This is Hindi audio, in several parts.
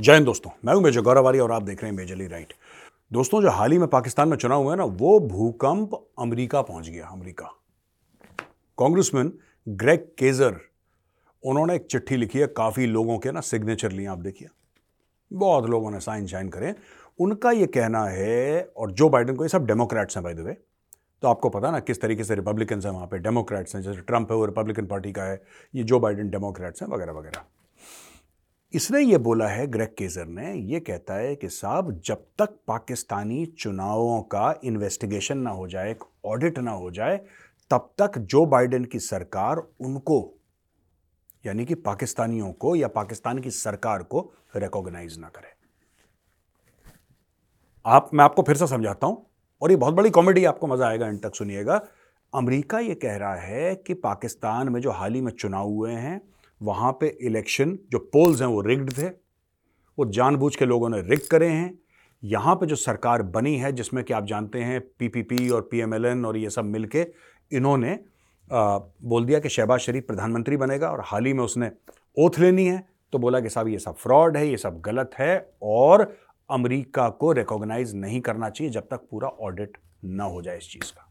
जय हिंद दोस्तों, मैं हूँ मेजर गौरवारी और आप देख रहे हैं मेजरली राइट। दोस्तों, जो हाल ही में पाकिस्तान में चुनाव हुआ है ना, वो भूकंप अमेरिका पहुँच गया, अमेरिका। कांग्रेसमैन ग्रेग केजर, उन्होंने एक चिट्ठी लिखी है, काफ़ी लोगों के ना सिग्नेचर लिए, आप देखिए। बहुत लोगों ने साइन शाइन करें। उनका ये कहना है, और जो बाइडन को, ये सब डेमोक्रेट्स हैं बाय द तो आपको पता ना, किस तरीके से रिपब्लिकन्स हैं वहाँ पे, डेमोक्रेट्स हैं, जैसे ट्रंप है, वो रिपब्लिकन पार्टी का है, ये जो बाइडन डेमोक्रेट्स हैं, वगैरह वगैरह। इसने ये बोला है, ग्रेग केजर ने, ये कहता है कि साहब, जब तक पाकिस्तानी चुनावों का इन्वेस्टिगेशन ना हो जाए, एक ऑडिट ना हो जाए, तब तक जो बाइडेन की सरकार उनको, यानी कि पाकिस्तानियों को या पाकिस्तान की सरकार को रिकॉग्नाइज ना करे। आप, मैं आपको फिर से समझाता हूँ, और ये बहुत बड़ी कॉमेडी आपको मज़ा आएगा इन तक सुनिएगा। अमेरिका ये कह रहा है कि पाकिस्तान में जो हाल ही में चुनाव हुए हैं वहाँ पे इलेक्शन जो पोल्स हैं वो रिग्ड थे वो जानबूझ के लोगों ने रिग करे हैं। यहाँ पे जो सरकार बनी है जिसमें कि आप जानते हैं पीपीपी और पीएमएलएन और ये सब मिलके इन्होंने आ, बोल दिया कि शहबाज शरीफ प्रधानमंत्री बनेगा और हाल ही में उसने ओथ लेनी है। तो बोला कि साहब ये सब फ्रॉड है ये सब गलत है और अमेरिका को रिकॉग्नाइज नहीं करना चाहिए जब तक पूरा ऑडिट ना हो जाए इस चीज़ का।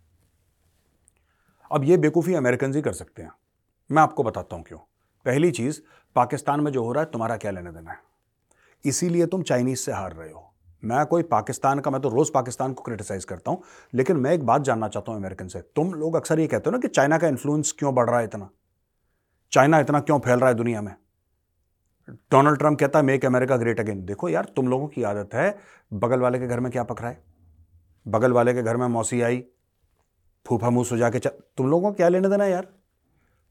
अब ये बेकूफ़ी अमेरिकन ही कर सकते हैं। मैं आपको बताता हूँ क्यों। पहली चीज़, पाकिस्तान में जो हो रहा है, तुम्हारा क्या लेने देना है? इसीलिए तुम चाइनीज़ से हार रहे हो। मैं कोई पाकिस्तान का, मैं तो रोज पाकिस्तान को क्रिटिसाइज करता हूँ, लेकिन मैं एक बात जानना चाहता हूँ अमेरिकन से। तुम लोग अक्सर ये कहते हो ना कि चाइना का इन्फ्लुएंस क्यों बढ़ रहा है इतना? चाइना इतना क्यों फैल रहा है दुनिया में? डोनाल्ड ट्रंप कहता है मेक अमेरिका ग्रेट अगेन देखो यार, तुम लोगों की आदत है, बगल वाले के घर में क्या पक रहा है? बगल वाले के घर में मौसी आई, फूफा मुँह सुझा के तुम लोगों को क्या लेने देना यार?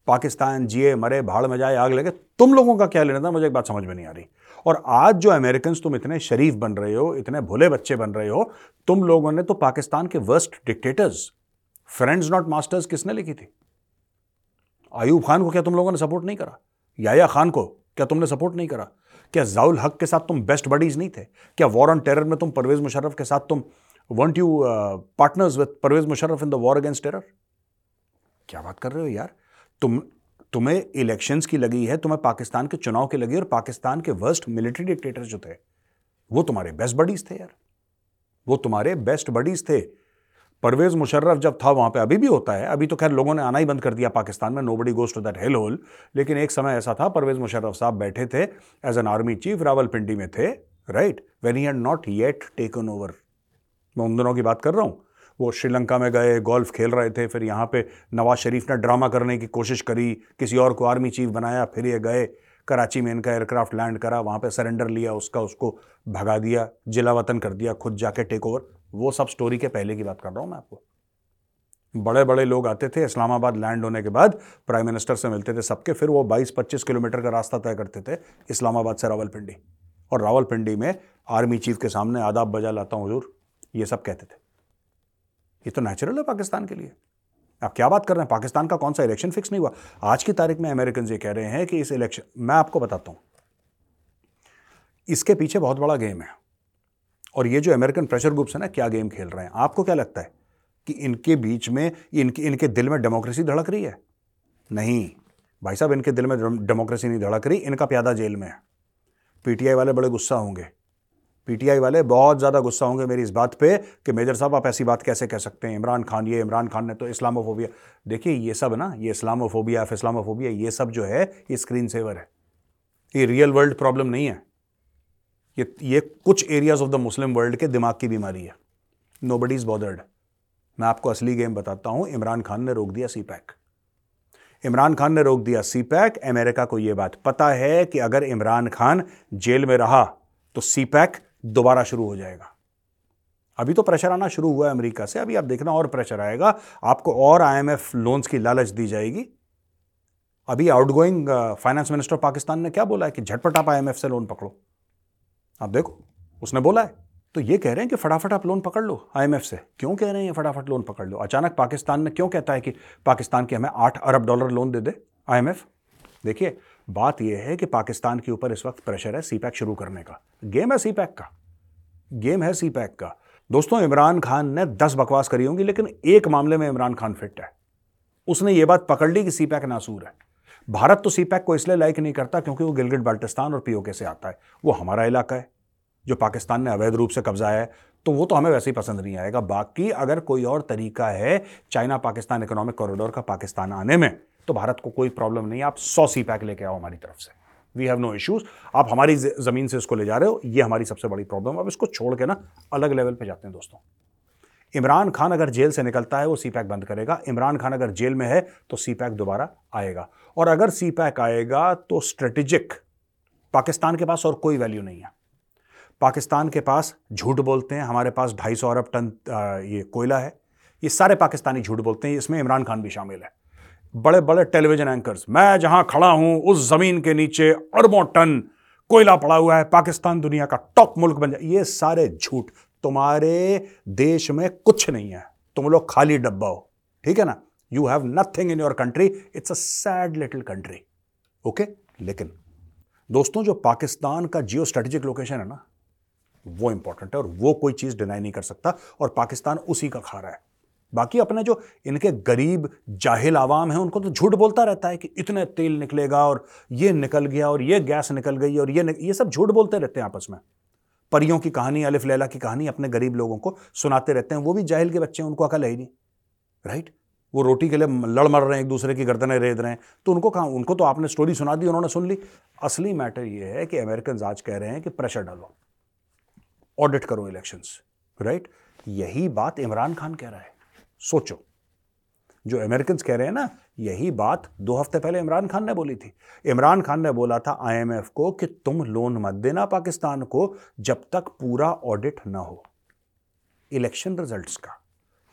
पाकिस्तान जिए, मरे, भाड़ में जाए, आग लगे, तुम लोगों का क्या लेना था? मुझे एक बात समझ में नहीं आ रही। और आज जो अमेरिकन तुम इतने शरीफ बन रहे हो, इतने भोले बच्चे बन रहे हो, तुम लोगों ने तो पाकिस्तान के worst dictators friends not masters किसने लिखी थी? आयूब खान को क्या तुम लोगों ने सपोर्ट नहीं करा? याया खान को क्या तुमने सपोर्ट नहीं करा? क्या जाउल हक के साथ तुम बेस्ट बडीज नहीं थे? क्या वॉर ऑन टेरर में तुम परवेज मुशर्रफ के साथ तुम want you partners with Parvez Musharraf in the war against terror क्या बात कर रहे हो यार? तुम, तुम्हें इलेक्शंस की लगी है, तुम्हें पाकिस्तान के चुनाव की लगी और पाकिस्तान के वर्स्ट मिलिट्री डिक्टेटर जो थे, वो तुम्हारे बेस्ट बडीज थे यार। वो तुम्हारे बेस्ट बडीज थे। परवेज मुशर्रफ जब था, वहाँ पे अभी भी होता है। अभी तो खैर लोगों ने आना ही बंद कर दिया पाकिस्तान में nobody goes to that hell hole लेकिन एक समय ऐसा था, परवेज मुशर्रफ साहब बैठे थे as an army chief Rawalpindi में थे right when he had not yet taken over मैं उन दिनों की बात कर रहा हूँ। वो श्रीलंका में गए, गोल्फ खेल रहे थे, फिर यहाँ पे नवाज़ शरीफ ने ड्रामा करने की कोशिश करी, किसी और को आर्मी चीफ बनाया, फिर ये गए, कराची में इनका एयरक्राफ्ट लैंड करा, वहाँ पे सरेंडर लिया, उसका उसको भगा दिया, जिला वतन कर दिया, खुद जाके टेक ओवर वो सब स्टोरी के पहले की बात कर रहा हूँ मैं आपको। बड़े बड़े लोग आते थे, इस्लामाबाद लैंड होने के बाद प्राइम मिनिस्टर से मिलते थे सबके, फिर वो 22-25 किलोमीटर का रास्ता तय करते थे, इस्लामाबाद से रावलपिंडी। और रावलपिंडी में आर्मी चीफ के सामने आदाब बजा लाता हूँ, हजूर, ये सब कहते थे। ये तो नेचुरल है पाकिस्तान के लिए। आप क्या बात कर रहे हैं? पाकिस्तान का कौन सा इलेक्शन फिक्स नहीं हुआ? आज की तारीख में अमेरिकन ये कह रहे हैं कि इस इलेक्शन मैं आपको बताता हूँ। इसके पीछे बहुत बड़ा गेम है। और ये जो अमेरिकन प्रेशर ग्रुप्स है ना, क्या गेम खेल रहे हैं? आपको क्या लगता है कि इनके बीच में, इनके इनके दिल में डेमोक्रेसी धड़क रही है? नहीं। भाई साहब, इनके दिल में डेमोक्रेसी नहीं धड़क रही। इनका प्यादा जेल में है। पीटीआई वाले बड़े गुस्सा होंगे। पीटीआई वाले बहुत ज़्यादा गुस्सा होंगे मेरी इस बात पे कि मेजर साहब, आप ऐसी बात कैसे कह सकते हैं? इमरान खान ये, इमरान खान ने तो इस्लामोफोबिया। देखिए, ये सब ना, ये इस्लामोफोबिया इस्लामोफोबिया, ये सब जो है, ये स्क्रीन सेवर है। ये रियल वर्ल्ड प्रॉब्लम नहीं है। ये ये कुछ areas of the Muslim world के दिमाग की बीमारी है। नो बडी इज़ बॉदर्ड मैं आपको असली गेम बताता हूँ, इमरान खान ने रोक दिया सी पैक इमरान खान ने रोक दिया सी पैक अमेरिका को यह बात पता है कि अगर इमरान खान जेल में रहा तो सी पैक दोबारा शुरू हो जाएगा। अभी तो प्रेशर आना शुरू हुआ है अमेरिका से, अभी आप देखना और प्रेशर आएगा। आपको और आईएमएफ लोन्स की लालच दी जाएगी। अभी आउटगोइंग फाइनेंस मिनिस्टर पाकिस्तान ने क्या बोला है कि झटपट आप आईएमएफ से लोन पकड़ो। आप देखो, उसने बोला है। तो ये कह रहे हैं कि फटाफट आप लोन पकड़ लो आईएमएफ से। क्यों कह रहे हैं फटाफट लोन पकड़ लो? अचानक पाकिस्तान ने क्यों कहता है कि पाकिस्तान के हमें आठ अरब डॉलर लोन दे दे आईएमएफ देखिए बात यह है कि पाकिस्तान के ऊपर इस वक्त प्रेशर है सी शुरू करने का। गेम है सी का। गेम है सी का। दोस्तों, इमरान खान ने दस बकवास करी होंगी, लेकिन एक मामले में इमरान खान फिट है। उसने ये बात पकड़ ली कि सी पैक नासूर है। भारत तो सीपैक को इसलिए लाइक नहीं करता क्योंकि वो गिलगिट बाल्टिस्तान और पीओके से आता है। वो हमारा इलाका है, जो पाकिस्तान ने अवैध रूप से कब्जा है तो वो तो हमें वैसे ही पसंद नहीं आएगा। बाकी अगर कोई और तरीका है चाइना पाकिस्तान इकोनॉमिक कॉरिडोर का पाकिस्तान आने में तो भारत को कोई प्रॉब्लम नहीं। आप सौ सी पैक लेके आओ हमारी तरफ़ से। वी हैव नो इश्यूज़ आप हमारी ज़मीन से इसको ले जा रहे हो। ये हमारी सबसे बड़ी प्रॉब्लम अब इसको छोड़ के ना अलग लेवल पे जाते हैं दोस्तों। इमरान खान अगर जेल से निकलता है, वो सी पैक बंद करेगा। इमरान खान अगर जेल में है तो सी पैक दोबारा आएगा। और अगर सी पैक आएगा तो स्ट्रेटेजिक पाकिस्तान के पास और कोई वैल्यू नहीं है। पाकिस्तान के पास झूठ बोलते हैं। हमारे पास ढाई सौ अरब टन ये कोयला है। ये सारे पाकिस्तानी झूठ बोलते हैं। इसमें इमरान खान भी शामिल है। बड़े बड़े टेलीविज़न एंकर्स मैं जहाँ खड़ा हूँ, उस ज़मीन के नीचे अरबों टन कोयला पड़ा हुआ है। पाकिस्तान दुनिया का टॉप मुल्क बन जाए ये सारे झूठ। तुम्हारे देश में कुछ नहीं है। तुम लोग खाली डब्बा हो। ठीक है ना? You have nothing in your country it's a sad little country okay लेकिन दोस्तों, जो पाकिस्तान का जियो स्ट्रेटेजिक लोकेशन है ना, वो इंपॉर्टेंट है और वो कोई चीज़ डिनाई नहीं कर सकता और पाकिस्तान उसी का खा रहा है। बाकी अपने जो इनके गरीब, जाहिल आवाम है, उनको तो झूठ बोलता रहता है कि इतने तेल निकलेगा और ये निकल गया और ये गैस निकल गई और ये ये सब झूठ बोलते रहते हैं आपस में। परियों की कहानी, अलिफ लैला की कहानी अपने गरीब लोगों को सुनाते रहते हैं, वो भी जाहिल के बच्चे हैं, उनको अकल है ही नहीं राइट वो रोटी के लिए लड़ मर रहे हैं, एक दूसरे की गर्दनें रेद रहे हैं तो उनको कहा, उनको तो आपने स्टोरी सुना दी, उन्होंने सुन ली। असली मैटर ये है कि अमेरिकन आज कह रहे हैं कि प्रेशर डालो, ऑडिट करो इलेक्शंस राइट यही बात इमरान खान कह रहा है। सोचो। जो अमेरिकन कह रहे हैं ना, यही बात दो हफ़्ते पहले इमरान खान ने बोली थी। इमरान खान ने बोला था आईएमएफ को कि तुम लोन मत देना पाकिस्तान को जब तक पूरा ऑडिट ना हो। इलेक्शन रिजल्ट्स का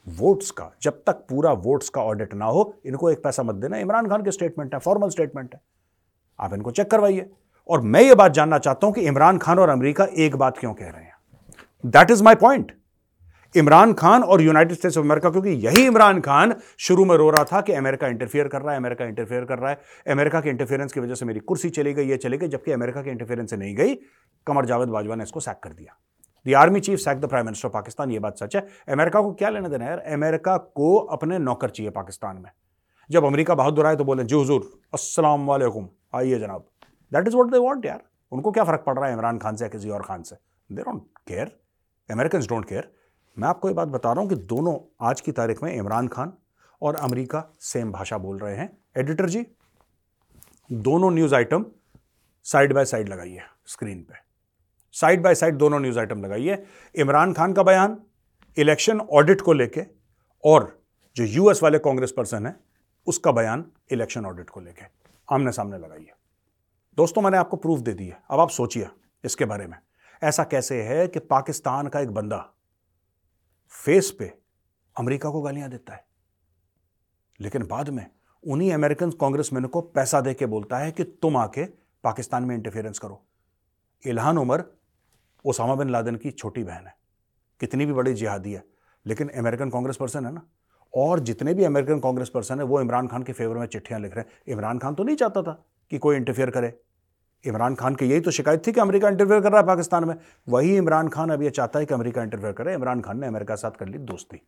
वोट्स का, जब तक पूरा वोट्स का ऑडिट ना हो, इनको एक पैसा मत देना। इमरान खान के स्टेटमेंट है फॉर्मल स्टेटमेंट है। आप इनको चेक करवाइए। और मैं ये बात जानना चाहता हूँ कि इमरान खान और अमेरिका एक बात क्यों कह रहे हैं? That is my point Imran Khan और यूनाइटेड स्टेट्स ऑफ़ अमेरिका क्योंकि यही इमरान खान शुरू में रो रहा था कि अमेरिका इंटरफियर कर रहा है अमेरिका इंटरफियर कर रहा है। अमेरिका के इंटरफेरेंस की वजह से मेरी कुर्सी चली गई, ये चली गई, जबकि अमेरिका के इंटरफेरेंस से नहीं गई। कमर जावेद बाजवा ने इसको सैक कर दिया। The army chief sack the prime minister of Pakistan ये बात सच है। अमेरिका को क्या लेना देना यार? अमेरिका को अपने नौकर चाहिए पाकिस्तान में। जब अमेरिका बहादुर आए तो बोले, जी हजूर, अस्सलाम वालेकुम, आइए जनाब। That is what they want यार। उनको क्या फ़र्क पड़ रहा है इमरान खान से या किसी और खान से? They don't care American don't care मैं आपको ये बात बता रहा हूँ कि दोनों आज की तारीख में इमरान खान और अमेरिका सेम भाषा बोल रहे हैं। एडिटर जी, दोनों news item side by side लगाइए स्क्रीन पे। साइड बाय साइड दोनों न्यूज़ आइटम लगाइए इमरान खान का बयान इलेक्शन ऑडिट को लेके और जो यूएस वाले कांग्रेस पर्सन है, उसका बयान इलेक्शन ऑडिट को लेके। आमने सामने लगाइए दोस्तों, मैंने आपको प्रूफ दे दी है। अब आप सोचिए इसके बारे में। ऐसा कैसे है कि पाकिस्तान का एक बंदा फेस पे अमेरिका को गालियाँ देता है। लेकिन बाद में उन्हीं अमेरिकन कांग्रेसमैन को पैसा दे के बोलता है कि तुम आके पाकिस्तान में इंटरफेरेंस करो। Ilhan Omar Osama bin Laden की छोटी बहन है। कितनी भी बड़ी जिहादी है, लेकिन अमेरिकन कांग्रेस पर्सन है ना। और जितने भी अमेरिकन कांग्रेस पर्सन है, वो इमरान खान के फेवर में चिट्ठियाँ लिख रहे हैं। इमरान खान तो नहीं चाहता था कि कोई इंटरफेयर करे। इमरान खान की यही तो शिकायत थी कि अमेरिका इंटरफेयर कर रहा है पाकिस्तान में। वही इमरान खान अब ये चाहता है कि अमेरिका इंटरफेयर करे। इमरान खान ने अमेरिका के साथ कर ली दोस्ती।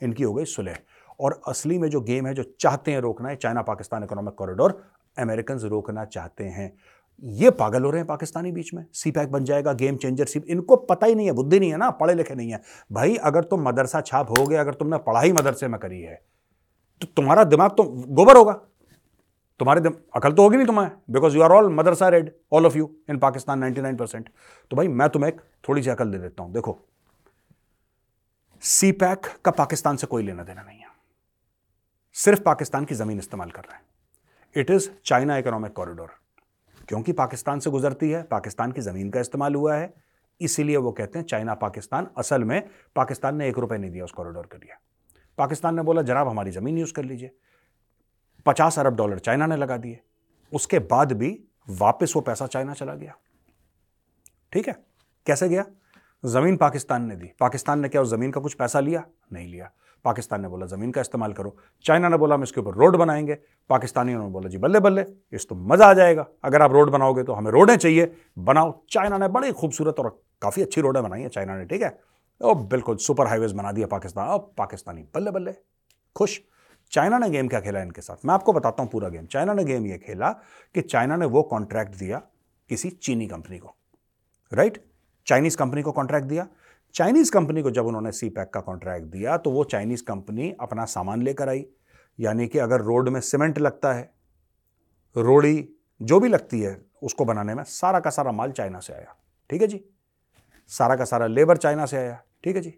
इनकी हो गई सुलह। और असली में जो गेम है, जो चाहते हैं रोकना है China Pakistan economic corridor American रोकना चाहते हैं। ये पागल हो रहे हैं पाकिस्तानी बीच में। सी पैक बन जाएगा गेम चेंजर सी इनको पता ही नहीं है, बुद्धि नहीं है ना, पढ़े लिखे नहीं है। भाई, अगर तुम मदरसा छाप हो गए, अगर तुमने पढ़ाई मदरसे में करी है तो तुम्हारा दिमाग तो गोबर होगा। तुम्हारे अकल तो होगी नहीं तुम्हें because you are all Madrasa red all of you in Pakistan 99 percent तो भाई, मैं तुम्हें एक थोड़ी सी अकल दे देता हूँ। देखो सी पैक का पाकिस्तान से कोई लेना देना नहीं है। सिर्फ़ पाकिस्तान की ज़मीन इस्तेमाल कर रहे हैं। It is China economic corridor क्योंकि पाकिस्तान से गुजरती है, पाकिस्तान की ज़मीन का इस्तेमाल हुआ है, इसीलिए वो कहते हैं चाइना पाकिस्तान, असल में पाकिस्तान ने एक रुपए नहीं दिया उस कॉरिडोर के लिए। पाकिस्तान ने बोला, जनाब, हमारी ज़मीन यूज़ कर लीजिए। पचास अरब डॉलर चाइना ने लगा दिए। उसके बाद भी वापस वो पैसा चाइना चला गया। ठीक है? कैसे गया? ज़मीन पाकिस्तान ने दी। पाकिस्तान ने क्या उस ज़मीन का कुछ पैसा लिया? नहीं लिया। पाकिस्तान ने बोला, ज़मीन का इस्तेमाल करो। चाइना ने बोला, हम इसके ऊपर रोड बनाएँगे। पाकिस्तानियों ने बोला, जी, बल्ले बल्ले, इस तो मज़ा आ जाएगा। अगर आप रोड बनाओगे तो हमें रोडें चाहिए। बनाओ। चाइना ने बड़ी खूबसूरत और काफ़ी अच्छी रोडें बनाई हैं चाइना ने, ठीक है? ओ, बिल्कुल, सुपर हाईवेज बना दिया पाकिस्तान। अब पाकिस्तानी बल्ले बल्ले, खुश। चाइना ने गेम क्या खेला इनके साथ? मैं आपको बताता हूँ पूरा गेम। चाइना ने गेम ये खेला कि चाइना ने वो कॉन्ट्रैक्ट दिया किसी चीनी कंपनी को राइट चाइनीज़ कंपनी को कॉन्ट्रैक्ट दिया। चाइनीज़ कंपनी को जब उन्होंने सी पैक का कॉन्ट्रैक्ट दिया तो वो चाइनीज़ कंपनी अपना सामान लेकर आई। यानी कि अगर रोड में सीमेंट लगता है, रोड़ी जो भी लगती है, उसको बनाने में सारा का सारा माल चाइना से आया। ठीक है जी? सारा का सारा लेबर चाइना से आया। ठीक है जी?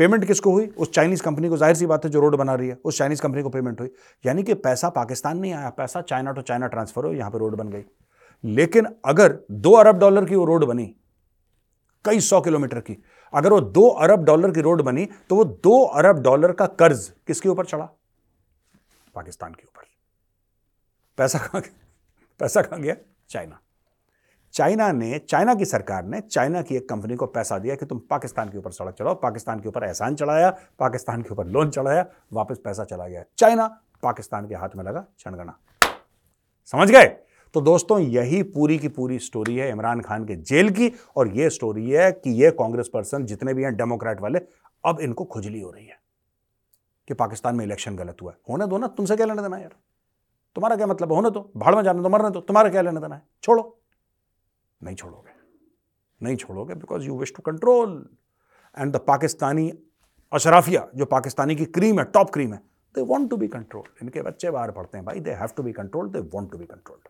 पेमेंट किसको हुई? उस चाइनीज़ कंपनी को। ज़ाहिर सी बात है, जो रोड बना रही है, उस चाइनीज़ कंपनी को पेमेंट हुई। यानी कि पैसा पाकिस्तान नहीं आया। पैसा चाइना टू चाइना ट्रांसफ़र हो यहाँ पे रोड बन गई। लेकिन अगर दो अरब डॉलर की वो रोड बनी, कई सौ किलोमीटर की, अगर वो दो अरब डॉलर की रोड बनी तो वो दो अरब डॉलर का कर्ज किसके ऊपर चढ़ा? पाकिस्तान के ऊपर। पैसा कहाँ गया? पैसा कहाँ गया? चाइना। चाइना ने, चाइना की सरकार ने, चाइना की एक कंपनी को पैसा दिया कि तुम पाकिस्तान के ऊपर सड़क चलाओ, पाकिस्तान के ऊपर एहसान चढ़ाया पाकिस्तान के ऊपर लोन चढ़ाया, वापस पैसा चला गया। चाइना पाकिस्तान के हाथ में लगा छणगना समझ गए? तो दोस्तों, यही पूरी की पूरी स्टोरी है इमरान खान के जेल की, और यह स्टोरी है कि ये कांग्रेस पर्सन जितने भी हैं डेमोक्रेट वाले, अब इनको खुजली हो रही है कि पाकिस्तान में इलेक्शन गलत हुआ है। होने दो ना, तुमसे क्या लेने देना यार? तुम्हारा क्या मतलब होने दो। भाड़ में जाने दो, मरने दो। तुम्हारा क्या लेने देना है? छोड़ो। नहीं छोड़ोगे। नहीं छोड़ोगे because you wish to control and the Pakistani अशराफिया, जो पाकिस्तानी की क्रीम है टॉप क्रीम है they want to be control इनके बच्चे बाहर पढ़ते हैं, भाई they have to be control they want to be controlled